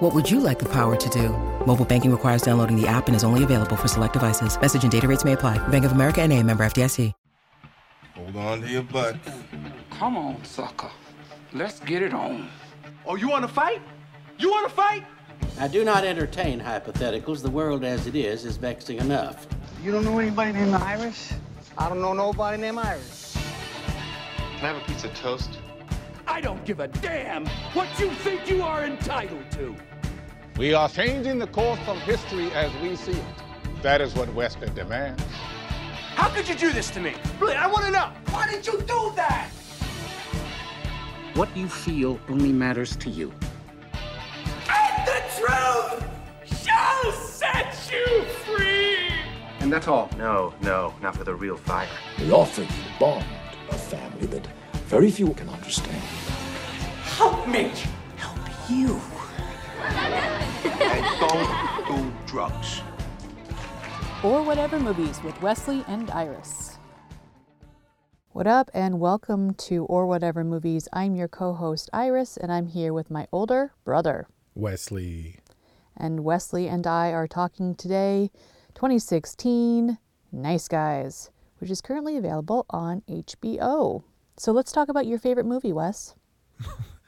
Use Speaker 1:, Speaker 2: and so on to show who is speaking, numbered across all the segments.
Speaker 1: What would you like the power to do? Mobile banking requires downloading the app and is only available for select devices. Message and data rates may apply. Bank of America and a member FDIC.
Speaker 2: Hold on to your butt.
Speaker 3: Come on, sucker. Let's get it on.
Speaker 4: Oh, you want to fight? You want to fight?
Speaker 5: I do not entertain hypotheticals. The world as it is is vexing enough.
Speaker 4: You don't know anybody named Iris? I don't know nobody named Iris.
Speaker 6: Can I have a piece of toast?
Speaker 3: I don't give a damn what you think you are entitled to.
Speaker 7: We are changing the course of history as we see it. That is what Wesley demands.
Speaker 4: How could you do this to me? Really, I want to know. Why did you do that?
Speaker 3: What you feel only matters to you.
Speaker 4: And the truth shall set you free.
Speaker 6: And that's all. No, no, not for the real fire.
Speaker 8: We offer you a bond, a family that very few can understand.
Speaker 4: Help me.
Speaker 9: Help you.
Speaker 4: And don't do drugs.
Speaker 10: Or Whatever Movies with Wesley and Iris. What up, and welcome to Or Whatever Movies. I'm your co host, Iris, and I'm here with my older brother,
Speaker 11: Wesley.
Speaker 10: And Wesley and I are talking today 2016 Nice Guys, which is currently available on HBO. So let's talk about your favorite movie, Wes.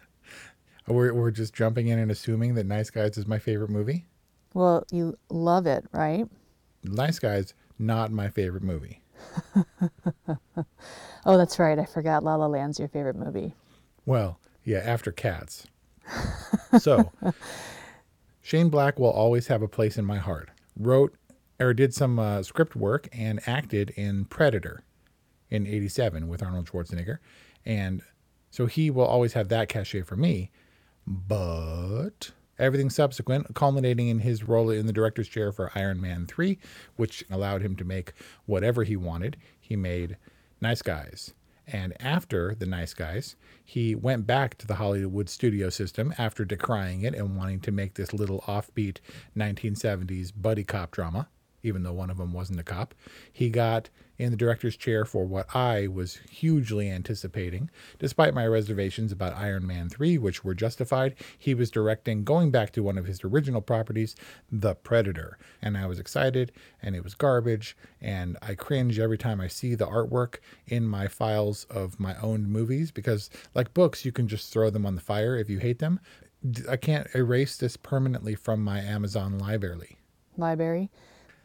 Speaker 11: we're, we're just jumping in and assuming that Nice Guys is my favorite movie?
Speaker 10: Well, you love it, right?
Speaker 11: Nice Guys, not my favorite movie.
Speaker 10: oh, that's right. I forgot La La Land's your favorite movie.
Speaker 11: Well, yeah, after Cats. so, Shane Black will always have a place in my heart. Wrote or did some uh, script work and acted in Predator in 87 with Arnold Schwarzenegger. And so he will always have that cachet for me. But everything subsequent, culminating in his role in the director's chair for Iron Man 3, which allowed him to make whatever he wanted. He made Nice Guys. And after The Nice Guys, he went back to the Hollywood studio system after decrying it and wanting to make this little offbeat 1970s buddy cop drama, even though one of them wasn't a cop. He got in the director's chair for what I was hugely anticipating. Despite my reservations about Iron Man 3, which were justified, he was directing, going back to one of his original properties, The Predator. And I was excited, and it was garbage, and I cringe every time I see the artwork in my files of my own movies because, like books, you can just throw them on the fire if you hate them. I can't erase this permanently from my Amazon library.
Speaker 10: Library.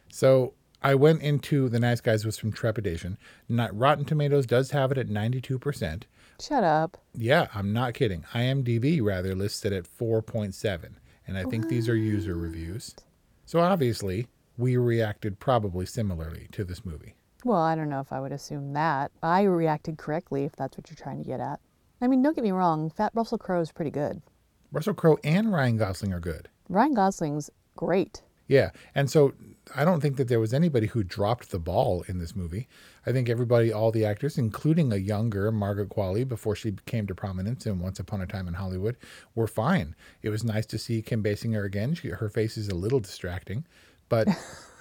Speaker 11: So I went into the Nice Guys with some trepidation. Not Rotten Tomatoes does have it at 92%.
Speaker 10: Shut up.
Speaker 11: Yeah, I'm not kidding. IMDb rather lists it at 4.7, and I think what? these are user reviews. So obviously, we reacted probably similarly to this movie.
Speaker 10: Well, I don't know if I would assume that. I reacted correctly if that's what you're trying to get at. I mean, don't get me wrong, Fat Russell Crowe is pretty good.
Speaker 11: Russell Crowe and Ryan Gosling are good.
Speaker 10: Ryan Gosling's great.
Speaker 11: Yeah. And so I don't think that there was anybody who dropped the ball in this movie. I think everybody, all the actors, including a younger Margaret Qualley before she came to prominence in Once Upon a Time in Hollywood, were fine. It was nice to see Kim Basinger again. She, her face is a little distracting, but,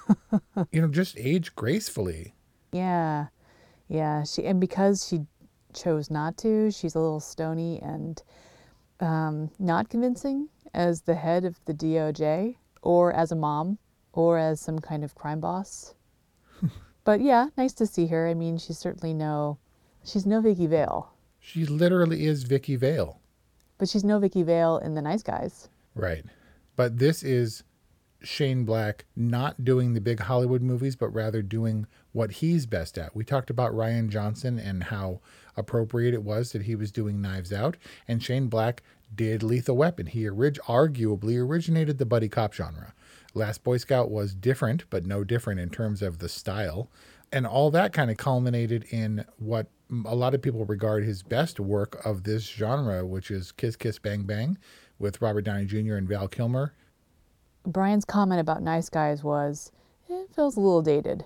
Speaker 11: you know, just age gracefully.
Speaker 10: Yeah. Yeah. She, and because she chose not to, she's a little stony and um, not convincing as the head of the DOJ or as a mom or as some kind of crime boss. but yeah, nice to see her. I mean, she's certainly no, she's no Vicki Vale.
Speaker 11: She literally is Vicki Vale.
Speaker 10: But she's no Vicki Vale in The Nice Guys.
Speaker 11: Right. But this is Shane Black not doing the big Hollywood movies, but rather doing what he's best at. We talked about Rian Johnson and how appropriate it was that he was doing Knives Out, and Shane Black did Lethal Weapon. He orig- arguably originated the buddy cop genre. Last Boy Scout was different, but no different in terms of the style. And all that kind of culminated in what a lot of people regard his best work of this genre, which is Kiss Kiss Bang Bang with Robert Downey Jr. and Val Kilmer.
Speaker 10: Brian's comment about Nice Guys was, eh, it feels a little dated.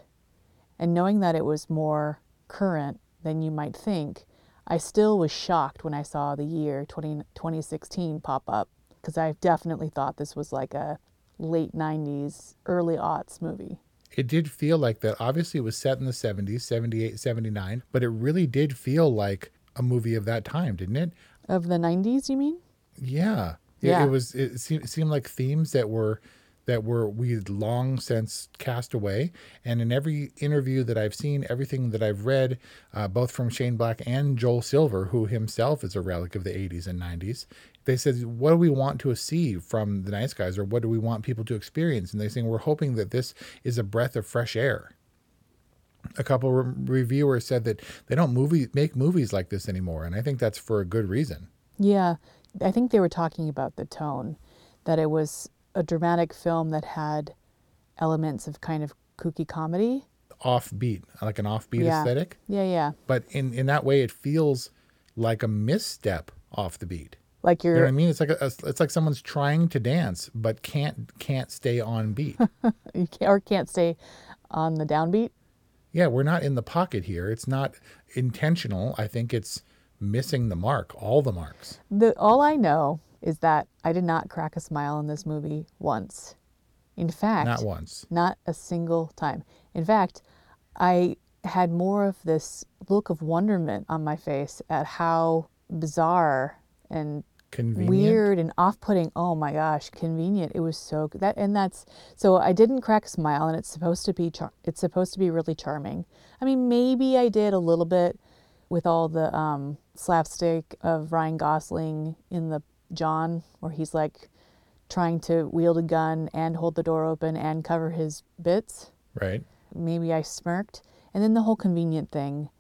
Speaker 10: And knowing that it was more current than you might think, I still was shocked when I saw the year 20, 2016 pop up because I definitely thought this was like a late 90s, early aughts movie.
Speaker 11: It did feel like that. Obviously, it was set in the 70s, 78, 79, but it really did feel like a movie of that time, didn't it?
Speaker 10: Of the 90s, you mean?
Speaker 11: Yeah.
Speaker 10: Yeah.
Speaker 11: It, it was. It seemed, seemed like themes that were that were we long since cast away. And in every interview that I've seen, everything that I've read, uh, both from Shane Black and Joel Silver, who himself is a relic of the 80s and 90s, they said, "What do we want to see from the Nice Guys, or what do we want people to experience?" And they're saying, "We're hoping that this is a breath of fresh air." A couple re- reviewers said that they don't movie make movies like this anymore, and I think that's for a good reason.
Speaker 10: Yeah, I think they were talking about the tone, that it was a dramatic film that had elements of kind of kooky comedy.
Speaker 11: Offbeat, like an offbeat
Speaker 10: yeah.
Speaker 11: aesthetic.
Speaker 10: Yeah, yeah.
Speaker 11: But in in that way, it feels like a misstep off the beat.
Speaker 10: Like you're.
Speaker 11: You know what I mean? It's like a, it's like someone's trying to dance but can't can't stay on beat.
Speaker 10: you can't, or can't stay on the downbeat.
Speaker 11: Yeah, we're not in the pocket here. It's not intentional. I think it's missing the mark, all the marks.
Speaker 10: The all I know is that I did not crack a smile in this movie once. In fact,
Speaker 11: not once.
Speaker 10: Not a single time. In fact, I had more of this look of wonderment on my face at how bizarre and
Speaker 11: convenient.
Speaker 10: weird and off-putting. Oh my gosh, convenient. It was so good. That and that's so I didn't crack a smile and it's supposed to be char- it's supposed to be really charming. I mean, maybe I did a little bit with all the um, slapstick of Ryan Gosling in the John where he's like trying to wield a gun and hold the door open and cover his bits.
Speaker 11: Right.
Speaker 10: Maybe I smirked. And then the whole convenient thing.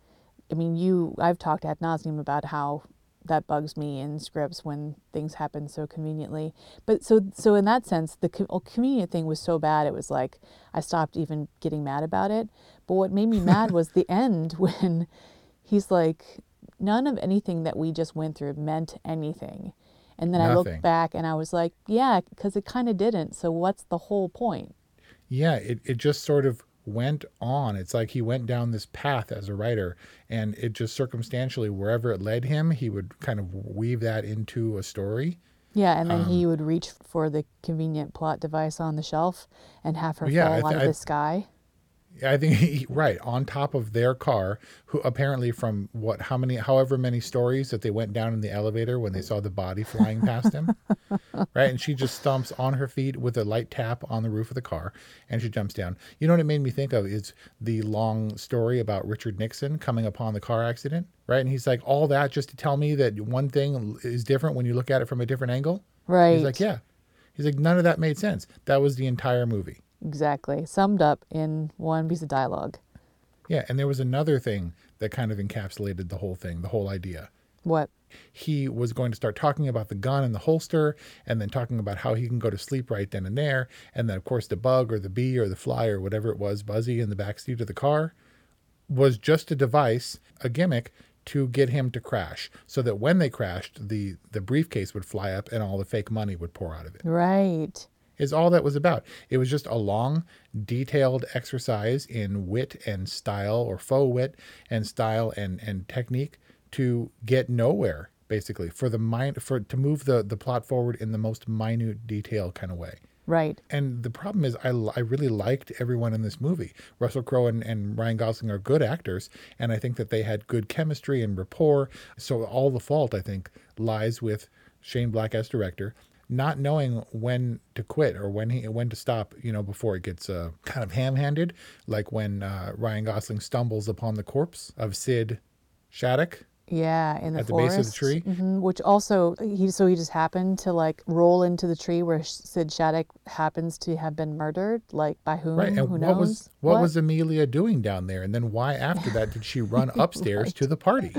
Speaker 10: I mean, you I've talked ad nauseum about how that bugs me in scripts when things happen so conveniently. But so so in that sense, the co- oh, convenient thing was so bad it was like I stopped even getting mad about it. But what made me mad was the end when he's like, none of anything that we just went through meant anything. And then I looked back and I was like, yeah, because it kind of didn't. So what's the whole point?
Speaker 11: Yeah, it, it just sort of went on. It's like he went down this path as a writer, and it just circumstantially, wherever it led him, he would kind of weave that into a story.
Speaker 10: Yeah, and then
Speaker 11: Um,
Speaker 10: he would reach for the convenient plot device on the shelf and have her
Speaker 11: Yeah,
Speaker 10: fall
Speaker 11: th-
Speaker 10: out of
Speaker 11: I-
Speaker 10: the sky.
Speaker 11: I think he, right on top of their car, who apparently from what how many however many stories that they went down in the elevator when they saw the body flying past him, right? And she just stomps on her feet with a light tap on the roof of the car, and she jumps down. You know what it made me think of is the long story about Richard Nixon coming upon the car accident, right? And he's like, all that just to tell me that one thing is different when you look at it from a different angle.
Speaker 10: Right.
Speaker 11: He's like, yeah. He's like, none of that made sense. That was the entire movie.
Speaker 10: Exactly. Summed up in one piece of dialogue.
Speaker 11: Yeah, and there was another thing that kind of encapsulated the whole thing, the whole idea.
Speaker 10: What?
Speaker 11: He was going to start talking about the gun and the holster, and then talking about how he can go to sleep right then and there. And then, of course, the bug or the bee or the fly or whatever it was, Buzzy in the backseat of the car, was just a device, a gimmick to get him to crash, so that when they crashed, the the briefcase would fly up and all the fake money would pour out of it
Speaker 10: Right.
Speaker 11: Is all that was about. It was just a long, detailed exercise in wit and style, or faux wit and style and, and technique to get nowhere, basically, for the mind for to move the, the plot forward in the most minute detail kind of way.
Speaker 10: Right.
Speaker 11: And the problem is, I, I really liked everyone in this movie. Russell Crowe and, and Ryan Gosling are good actors, and I think that they had good chemistry and rapport. So all the fault, I think, lies with Shane Black as director, not knowing when to quit or when he when to stop. You know, before it gets uh, kind of ham-handed, like when uh, Ryan Gosling stumbles upon the corpse of Sid Shattuck.
Speaker 10: Yeah, in the
Speaker 11: At the base of the tree?
Speaker 10: hmm which also he so he just happened to like roll into the tree where Sid Shattuck happens to have been murdered. Like by whom?
Speaker 11: Right. And
Speaker 10: Who
Speaker 11: what
Speaker 10: knows?
Speaker 11: was what, was Amelia doing down there? And then why after that did she run upstairs to the party?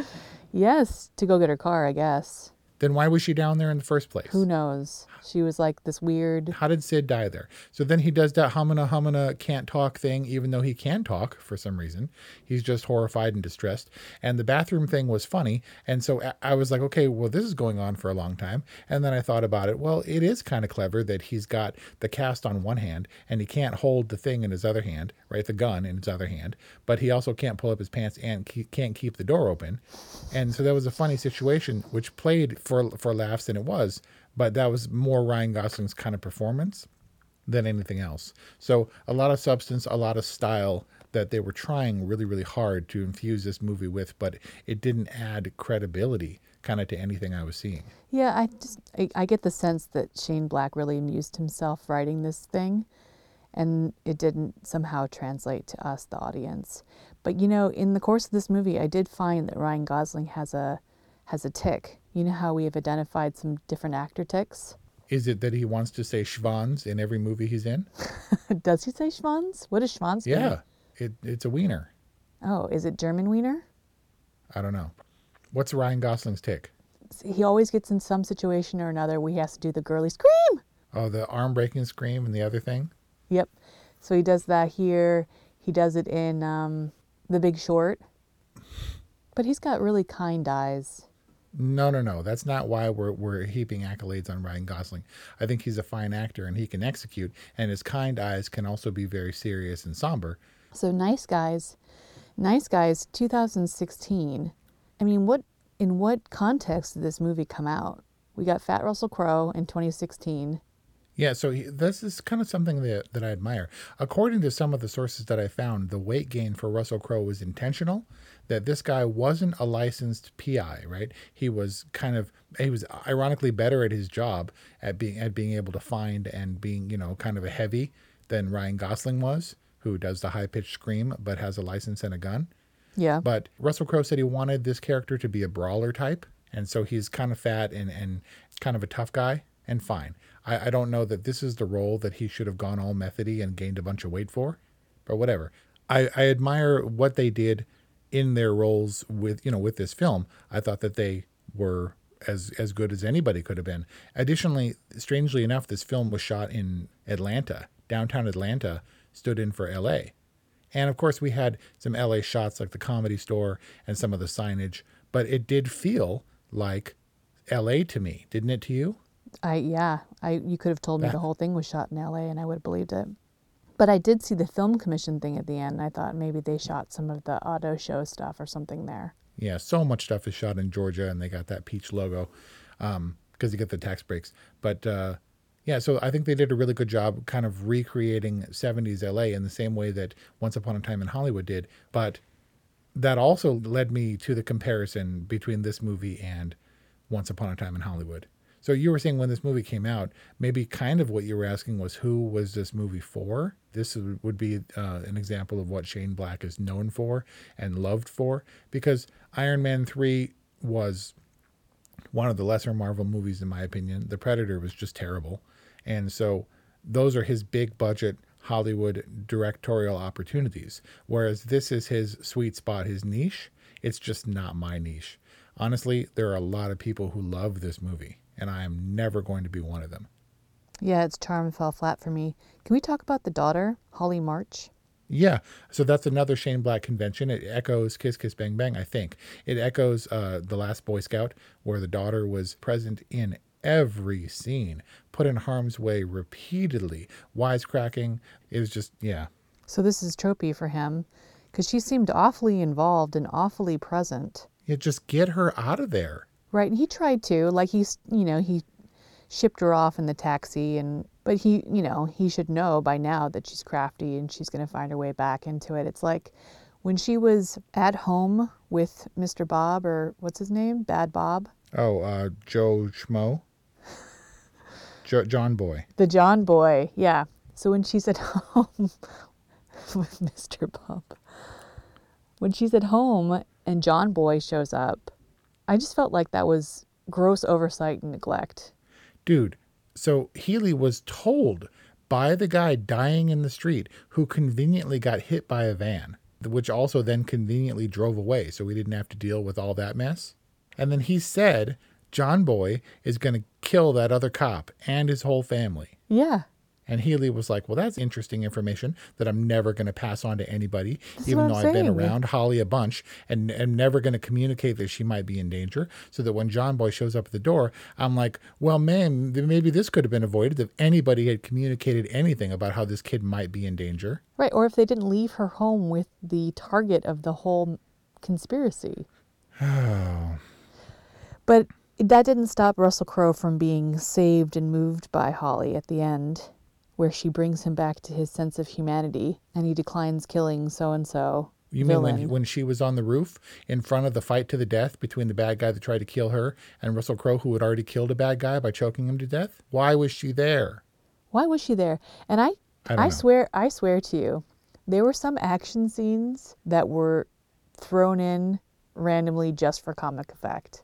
Speaker 10: Yes, to go get her car, I guess.
Speaker 11: Then why was she down there in the first place?
Speaker 10: Who knows? She was like this weird.
Speaker 11: How did Sid die there? So then he does that humana humana can't talk thing, even though he can talk for some reason. He's just horrified and distressed. And the bathroom thing was funny. And so I- was like, okay, well, this is going on for a long time. And then I thought about it. Well, it is kind of clever that he's got the cast on one hand and he can't hold the thing in his other hand, right? The gun in his other hand. But he also can't pull up his pants and ke- can't keep the door open. And so that was a funny situation, which played for for for laughs than it was. But that was more Ryan Gosling's kind of performance than anything else. So a lot of substance, a lot of style that they were trying really, really hard to infuse this movie with, but it didn't add credibility kind of to anything I was seeing.
Speaker 10: Yeah, I just I, I get the sense that Shane Black really amused himself writing this thing, and it didn't somehow translate to us, the audience. But you know, in the course of this movie, I did find that Ryan Gosling has a has a tick. You know how we have identified some different actor ticks.
Speaker 11: Is it that he wants to say Schwanz in every movie he's in?
Speaker 10: Does he say Schwanz? What does Schwanz mean?
Speaker 11: Yeah, it, it's a wiener.
Speaker 10: Oh, is it German wiener?
Speaker 11: I don't know. What's Ryan Gosling's tick?
Speaker 10: He always gets in some situation or another where he has to do the girly scream.
Speaker 11: Oh, the arm breaking scream and the other thing?
Speaker 10: Yep. So he does that here. He does it in um, The Big Short. But he's got really kind eyes.
Speaker 11: No, no, no. That's not why we're, we're heaping accolades on Ryan Gosling. I think he's a fine actor and he can execute, and his kind eyes can also be very serious and somber.
Speaker 10: So Nice Guys, Nice Guys 2016. I mean, what in what context did this movie come out? We got Fat Russell Crowe in 2016.
Speaker 11: Yeah, so he, this is kind of something that, that I admire. According to some of the sources that I found, the weight gain for Russell Crowe was intentional. That this guy wasn't a licensed PI, right? He was kind of he was ironically better at his job at being at being able to find and being you know kind of a heavy than Ryan Gosling was, who does the high pitched scream but has a license and a gun.
Speaker 10: Yeah.
Speaker 11: But Russell Crowe said he wanted this character to be a brawler type, and so he's kind of fat and and kind of a tough guy and fine. I, I don't know that this is the role that he should have gone all methody and gained a bunch of weight for, but whatever. I, I admire what they did in their roles with you know with this film. I thought that they were as as good as anybody could have been. Additionally, strangely enough, this film was shot in Atlanta. Downtown Atlanta stood in for L.A. And of course, we had some LA shots like the comedy store and some of the signage, but it did feel like LA to me, didn't it to you?
Speaker 10: I yeah, I you could have told me the whole thing was shot in LA and I would have believed it. But I did see the film commission thing at the end. I thought maybe they shot some of the auto show stuff or something there.
Speaker 11: Yeah, so much stuff is shot in Georgia, and they got that peach logo because you get the tax breaks. But uh, yeah, so I think they did a really good job kind of recreating 70s LA in the same way that Once Upon a Time in Hollywood did. But that also led me to the comparison between this movie and Once Upon a Time in Hollywood. So you were saying when this movie came out, maybe kind of what you were asking was who was this movie for? This would be uh, an example of what Shane Black is known for and loved for, because Iron Man 3 was one of the lesser Marvel movies, in my opinion. The Predator was just terrible. And so those are his big budget Hollywood directorial opportunities. Whereas this is his sweet spot, his niche. It's just not my niche. Honestly, there are a lot of people who love this movie, and I am never going to be one of them.
Speaker 10: Yeah, its charm fell flat for me. Can we talk about the daughter, Holly March?
Speaker 11: Yeah, so that's another Shane Black convention. It echoes Kiss Kiss Bang Bang, I think. It echoes uh, The Last Boy Scout, where the daughter was present in every scene, put in harm's way repeatedly, wisecracking. It was just, yeah.
Speaker 10: So this is tropey for him because she seemed awfully involved and awfully present.
Speaker 11: Yeah, just get her out of there.
Speaker 10: Right, and he tried to, like he's, you know, he shipped her off in the taxi and but he, you know, he should know by now that she's crafty and she's going to find her way back into it. It's like when she was at home with Mr. Bob or what's his name? Bad Bob.
Speaker 11: Oh, uh, Joe Schmo. jo- John Boy.
Speaker 10: The John boy. Yeah. So when she's at home with Mr. Bob. When she's at home and John boy shows up, I just felt like that was gross oversight and neglect.
Speaker 11: Dude, so Healy was told by the guy dying in the street who conveniently got hit by a van, which also then conveniently drove away, so we didn't have to deal with all that mess. And then he said John Boy is going to kill that other cop and his whole family.
Speaker 10: Yeah.
Speaker 11: And Healy was like, Well, that's interesting information that I'm never going to pass on to anybody,
Speaker 10: That's
Speaker 11: even though I've been around Holly a bunch and am never going to communicate that she might be in danger. So that when John Boy shows up at the door, I'm like, Well, man, maybe this could have been avoided if anybody had communicated anything about how this kid might be in danger.
Speaker 10: Right. Or if they didn't leave her home with the target of the whole conspiracy.
Speaker 11: Oh.
Speaker 10: But that didn't stop Russell Crowe from being saved and moved by Holly at the end, where she brings him back to his sense of humanity and he declines killing so and so.
Speaker 11: You mean when, when she was on the roof in front of the fight to the death between the bad guy that tried to kill her and Russell Crowe, who had already killed a bad guy by choking him to death? Why was she there?
Speaker 10: Why was she there? And I
Speaker 11: I
Speaker 10: I swear I swear to you, there were some action scenes that were thrown in randomly just for comic effect.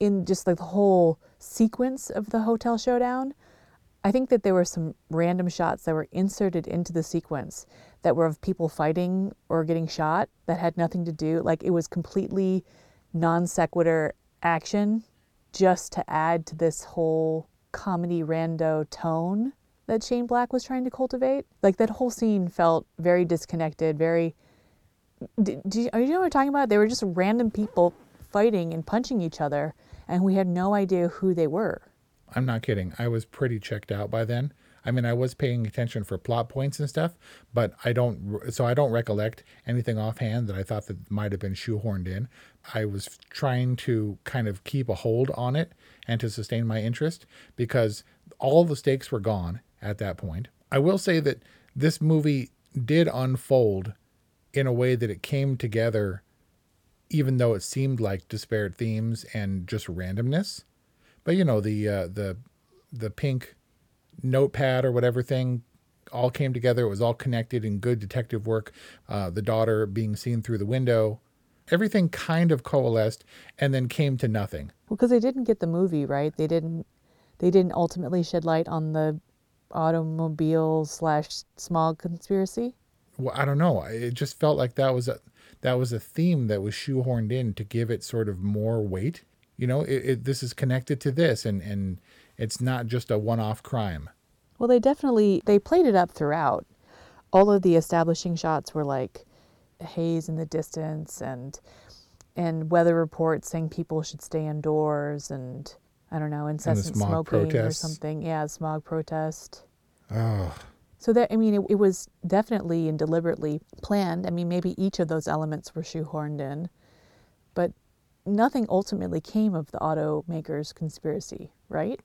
Speaker 10: In just like the whole sequence of the hotel showdown, I think that there were some random shots that were inserted into the sequence that were of people fighting or getting shot that had nothing to do. Like it was completely non sequitur action just to add to this whole comedy rando tone that Shane Black was trying to cultivate. Like that whole scene felt very disconnected, very. Do, do you, you know what I'm talking about? They were just random people fighting and punching each other, and we had no idea who they were.
Speaker 11: I'm not kidding. I was pretty checked out by then. I mean, I was paying attention for plot points and stuff, but I don't. So I don't recollect anything offhand that I thought that might have been shoehorned in. I was trying to kind of keep a hold on it and to sustain my interest because all the stakes were gone at that point. I will say that this movie did unfold in a way that it came together, even though it seemed like disparate themes and just randomness. But you know the uh, the the pink notepad or whatever thing all came together. It was all connected in good detective work. Uh, the daughter being seen through the window, everything kind of coalesced and then came to nothing.
Speaker 10: Well, Because they didn't get the movie right. They didn't. They didn't ultimately shed light on the automobile slash smog conspiracy.
Speaker 11: Well, I don't know. It just felt like that was a that was a theme that was shoehorned in to give it sort of more weight. You know, it, it, this is connected to this, and and it's not just a one-off crime.
Speaker 10: Well, they definitely they played it up throughout. All of the establishing shots were like haze in the distance and and weather reports saying people should stay indoors and I don't know incessant
Speaker 11: smog
Speaker 10: smoking or something. Yeah, smog protest.
Speaker 11: Oh,
Speaker 10: So that I mean, it, it was definitely and deliberately planned. I mean, maybe each of those elements were shoehorned in, but nothing ultimately came of the automakers conspiracy, right?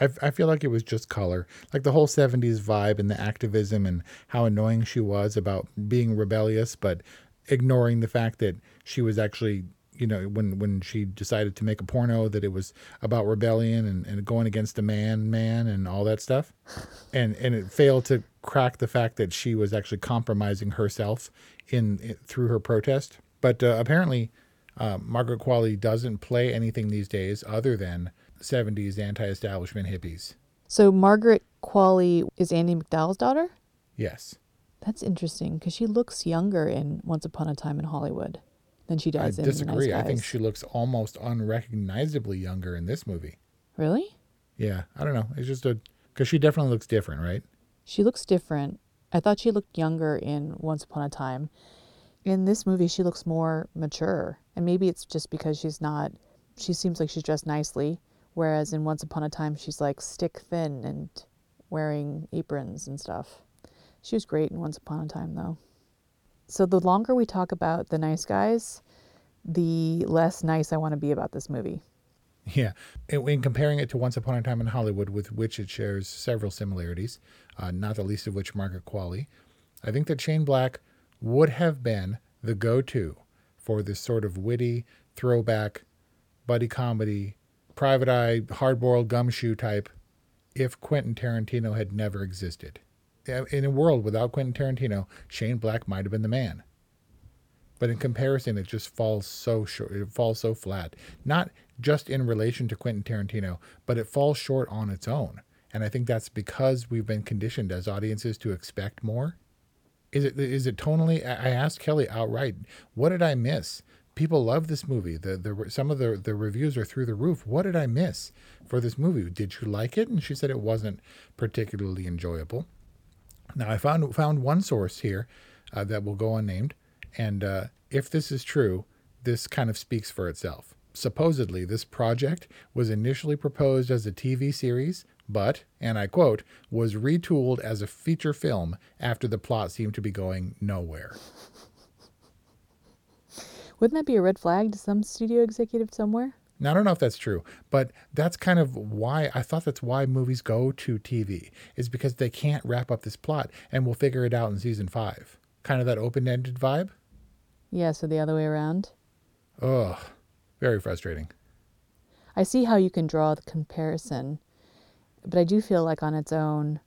Speaker 11: I, I feel like it was just color, like the whole 70s vibe and the activism and how annoying she was about being rebellious, but ignoring the fact that she was actually, you know, when, when she decided to make a porno, that it was about rebellion and, and going against a man, man, and all that stuff. And, and it failed to crack the fact that she was actually compromising herself in, in through her protest. But uh, apparently, uh, Margaret Qualley doesn't play anything these days other than 70s anti-establishment hippies.
Speaker 10: So Margaret Qualley is Andie MacDowell's daughter.
Speaker 11: Yes.
Speaker 10: That's interesting because she looks younger in Once Upon a Time in Hollywood. Than she
Speaker 11: I
Speaker 10: does Nice
Speaker 11: disagree. I think she looks almost unrecognizably younger in this movie.
Speaker 10: Really?
Speaker 11: Yeah, I don't know. It's just a because she definitely looks different, right?
Speaker 10: She looks different. I thought she looked younger in Once Upon a Time. In this movie, she looks more mature. And maybe it's just because she's not, she seems like she's dressed nicely. Whereas in Once Upon a Time, she's like stick thin and wearing aprons and stuff. She was great in Once Upon a Time, though. So the longer we talk about the nice guys, the less nice I want to be about this movie.
Speaker 11: Yeah. In, in comparing it to Once Upon a Time in Hollywood, with which it shares several similarities, uh, not the least of which Margaret Qualley, I think that Shane Black would have been the go to for this sort of witty, throwback, buddy comedy, private eye, hard boiled gumshoe type if Quentin Tarantino had never existed. In a world without Quentin Tarantino, Shane Black might have been the man. But in comparison, it just falls so short. It falls so flat. Not just in relation to Quentin Tarantino, but it falls short on its own. And I think that's because we've been conditioned as audiences to expect more. Is it is it tonally? I I asked Kelly outright, "What did I miss?" People love this movie. The the some of the the reviews are through the roof. What did I miss for this movie? Did you like it? And she said it wasn't particularly enjoyable. Now I found found one source here uh, that will go unnamed, and uh, if this is true, this kind of speaks for itself. Supposedly, this project was initially proposed as a TV series, but, and I quote, was retooled as a feature film after the plot seemed to be going nowhere.
Speaker 10: Wouldn't that be a red flag to some studio executive somewhere?
Speaker 11: Now, I don't know if that's true, but that's kind of why I thought that's why movies go to TV, is because they can't wrap up this plot and we'll figure it out in season five. Kind of that open ended vibe.
Speaker 10: Yeah, so the other way around.
Speaker 11: Ugh, very frustrating.
Speaker 10: I see how you can draw the comparison, but I do feel like on its own,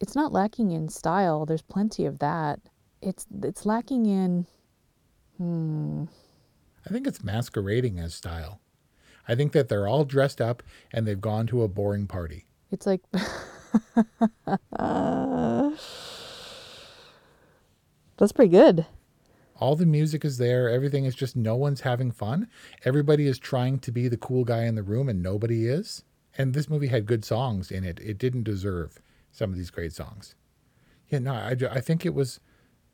Speaker 10: it's not lacking in style. There's plenty of that. It's it's lacking in hmm.
Speaker 11: I think it's masquerading as style. I think that they're all dressed up and they've gone to a boring party.
Speaker 10: It's like That's pretty good.
Speaker 11: All the music is there. Everything is just no one's having fun. Everybody is trying to be the cool guy in the room and nobody is. And this movie had good songs in it. It didn't deserve some of these great songs. Yeah, no, I, I think it was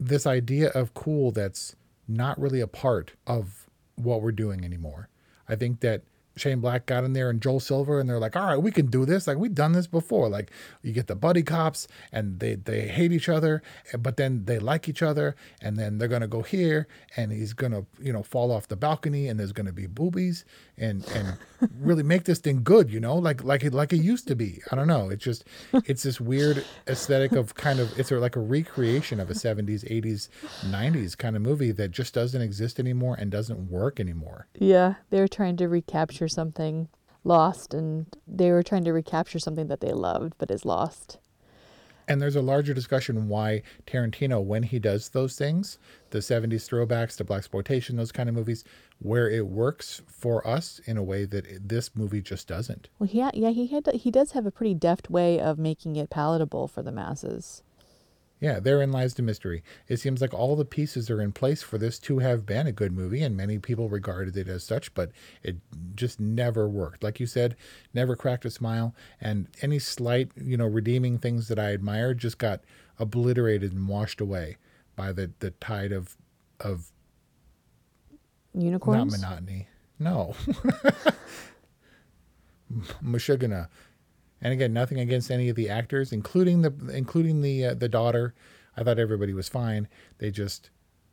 Speaker 11: this idea of cool that's not really a part of what we're doing anymore. I think that Shane Black got in there and Joel Silver, and they're like, "All right, we can do this. Like we've done this before. Like you get the buddy cops, and they they hate each other, eh, but then they like each other, and then they're gonna go here, and he's gonna you know fall off the balcony, and there's gonna be boobies, and and really make this thing good, you know, like like it like it used to be. I don't know. It's just it's this weird aesthetic of kind of it's like a recreation of a 70s, 80s, 90s kind of movie that just doesn't exist anymore and doesn't work anymore.
Speaker 10: Yeah, they were trying to recapture something lost and they were trying to recapture something that they loved but is lost.
Speaker 11: And there's a larger discussion why Tarantino, when he does those things, the 70s throwbacks, the blaxploitation, those kind of movies, where it works for us in a way that this movie just doesn't.
Speaker 10: Well, yeah, yeah, he had he does have a pretty deft way of making it palatable for the masses.
Speaker 11: Yeah, therein lies the mystery. It seems like all the pieces are in place for this to have been a good movie, and many people regarded it as such, but it just never worked. Like you said, never cracked a smile, and any slight, you know, redeeming things that I admired just got obliterated and washed away by the, the tide of of
Speaker 10: Unicorns?
Speaker 11: not monotony. No. Meshuggah. And again, nothing against any of the actors, including the including the uh, the daughter. I thought everybody was fine. They just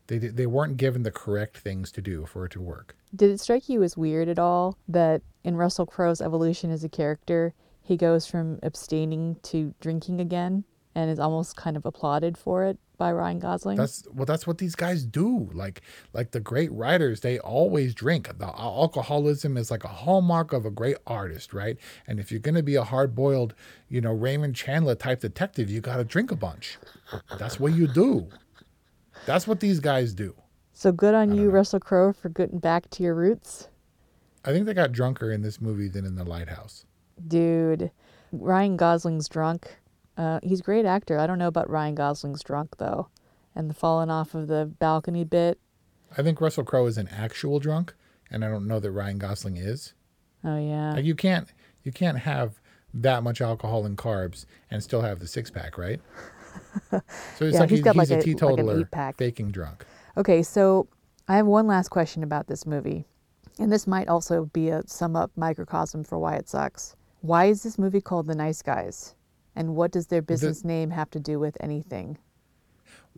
Speaker 11: they they weren't given the correct things to do for it to work.
Speaker 10: Did it strike you as weird at all that in Russell Crowe's evolution as a character, he goes from abstaining to drinking again and is almost kind of applauded for it by Ryan Gosling?
Speaker 11: That's well, that's what these guys do. Like like the great writers, they always drink. The alcoholism is like a hallmark of a great artist, right? And if you're going to be a hard boiled, you know, Raymond Chandler type detective, you got to drink a bunch. That's what you do. That's what these guys do.
Speaker 10: so good on you, Russell Crowe, for getting back to your roots.
Speaker 11: I think they got drunker in this movie than in The Lighthouse.
Speaker 10: Dude, Ryan Gosling's drunk. Uh, he's a great actor. I don't know about Ryan Gosling's drunk though, and the falling off of the balcony bit.
Speaker 11: I think Russell Crowe is an actual drunk, and I don't know that Ryan Gosling is.
Speaker 10: Oh yeah.
Speaker 11: Like you can't you can't have that much alcohol and carbs and still have the six pack, right? So it's
Speaker 10: Yeah,
Speaker 11: like
Speaker 10: he's
Speaker 11: he's,
Speaker 10: got
Speaker 11: he's
Speaker 10: like a-
Speaker 11: a
Speaker 10: like
Speaker 11: teetotaler
Speaker 10: eight-pack.
Speaker 11: faking drunk.
Speaker 10: Okay, so I have one last question about this movie. And this might also be a sum up microcosm for why it sucks. Why is this movie called The Nice Guys? And what does their business name have to do with anything?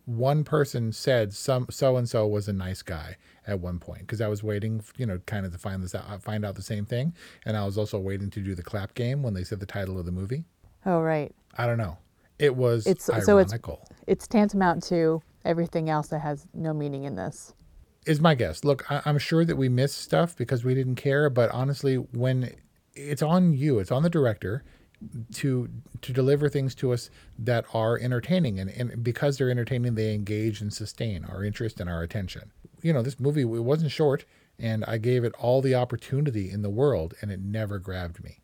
Speaker 11: One person said some so and so was a nice guy at one point because I was waiting, you know, kind of to find this out, uh, find out the same thing, and I was also waiting to do the clap game when they said the title of the movie.
Speaker 10: Oh, right.
Speaker 11: I don't know. It was
Speaker 10: It's so it's it's tantamount to everything else that has no meaning in this.
Speaker 11: is my guess. Look, I, I'm sure that we missed stuff because we didn't care, but honestly, when it's on you, it's on the director to to deliver things to us that are entertaining, and, and because they're entertaining, they engage and sustain our interest and our attention. You know, this movie it wasn't short, and I gave it all the opportunity in the world, and it never grabbed me.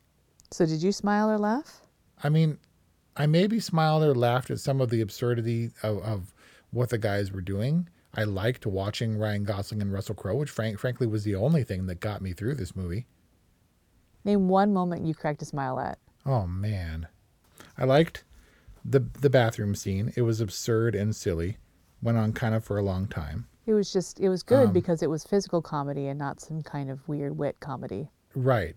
Speaker 10: So did you smile or laugh?
Speaker 11: I mean, I maybe smiled or laughed at some of the absurdity of, of what the guys were doing. I liked watching Ryan Gosling and Russell Crowe, which frank, frankly was the only thing that got me through this movie.
Speaker 10: Name one moment you cracked a smile at.
Speaker 11: Oh man, I liked the the bathroom scene. It was absurd and silly. Went on kind of for a long time.
Speaker 10: It was just it was good
Speaker 11: Um,
Speaker 10: because it was physical comedy and not some kind of weird wit comedy.
Speaker 11: Right.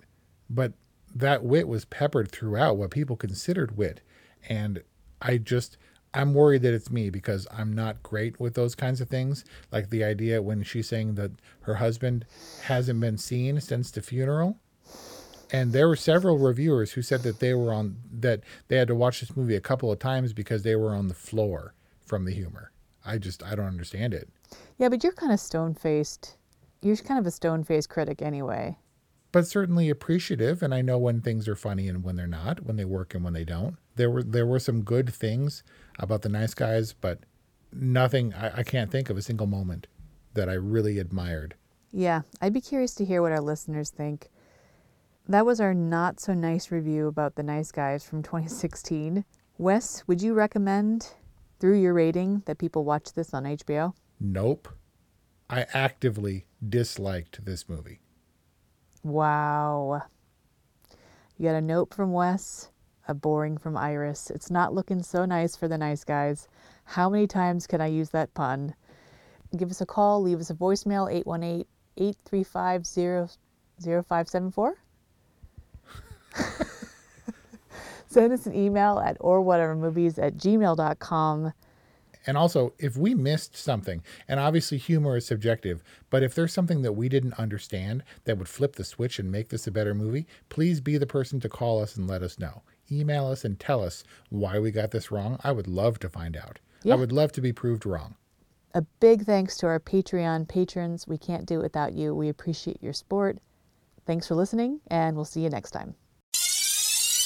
Speaker 11: But that wit was peppered throughout what people considered wit. And I just, I'm worried that it's me because I'm not great with those kinds of things. Like the idea when she's saying that her husband hasn't been seen since the funeral. And there were several reviewers who said that they were on, that they had to watch this movie a couple of times because they were on the floor from the humor. I just, I don't understand it.
Speaker 10: Yeah, but you're kind of stone faced. You're kind of a stone faced critic anyway.
Speaker 11: but certainly appreciative and I know when things are funny and when they're not, when they work and when they don't. There were there were some good things about the nice guys, but nothing I, I can't think of a single moment that I really admired.
Speaker 10: Yeah, I'd be curious to hear what our listeners think. That was our not so nice review about The Nice Guys from 2016. Wes, would you recommend, through your rating, that people watch this on HBO?
Speaker 11: Nope. I actively disliked this movie.
Speaker 10: Wow. You got a note from Wes, a boring from Iris. It's not looking so nice for the nice guys. How many times can I use that pun? Give us a call, leave us a voicemail, 818 835 0574. Send us an email at orwhatevermovies at gmail.com.
Speaker 11: And also, if we missed something, and obviously humor is subjective, but if there's something that we didn't understand that would flip the switch and make this a better movie, please be the person to call us and let us know. Email us and tell us why we got this wrong. I would love to find out.
Speaker 10: Yeah.
Speaker 11: I would love to be proved wrong.
Speaker 10: A big thanks to our Patreon patrons. We can't do it without you. We appreciate your support. Thanks for listening, and we'll see you next time.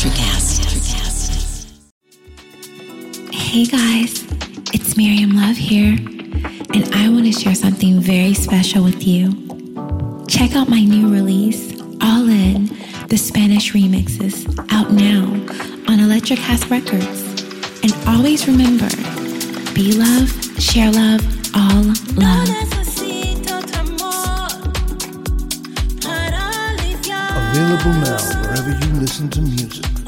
Speaker 12: Electrocast. Hey guys, it's Miriam Love here, and I want to share something very special with you. Check out my new release, All In, the Spanish remixes, out now on Electric Electrocast Records. And always remember be love, share love, all love.
Speaker 13: Available now wherever you listen to music.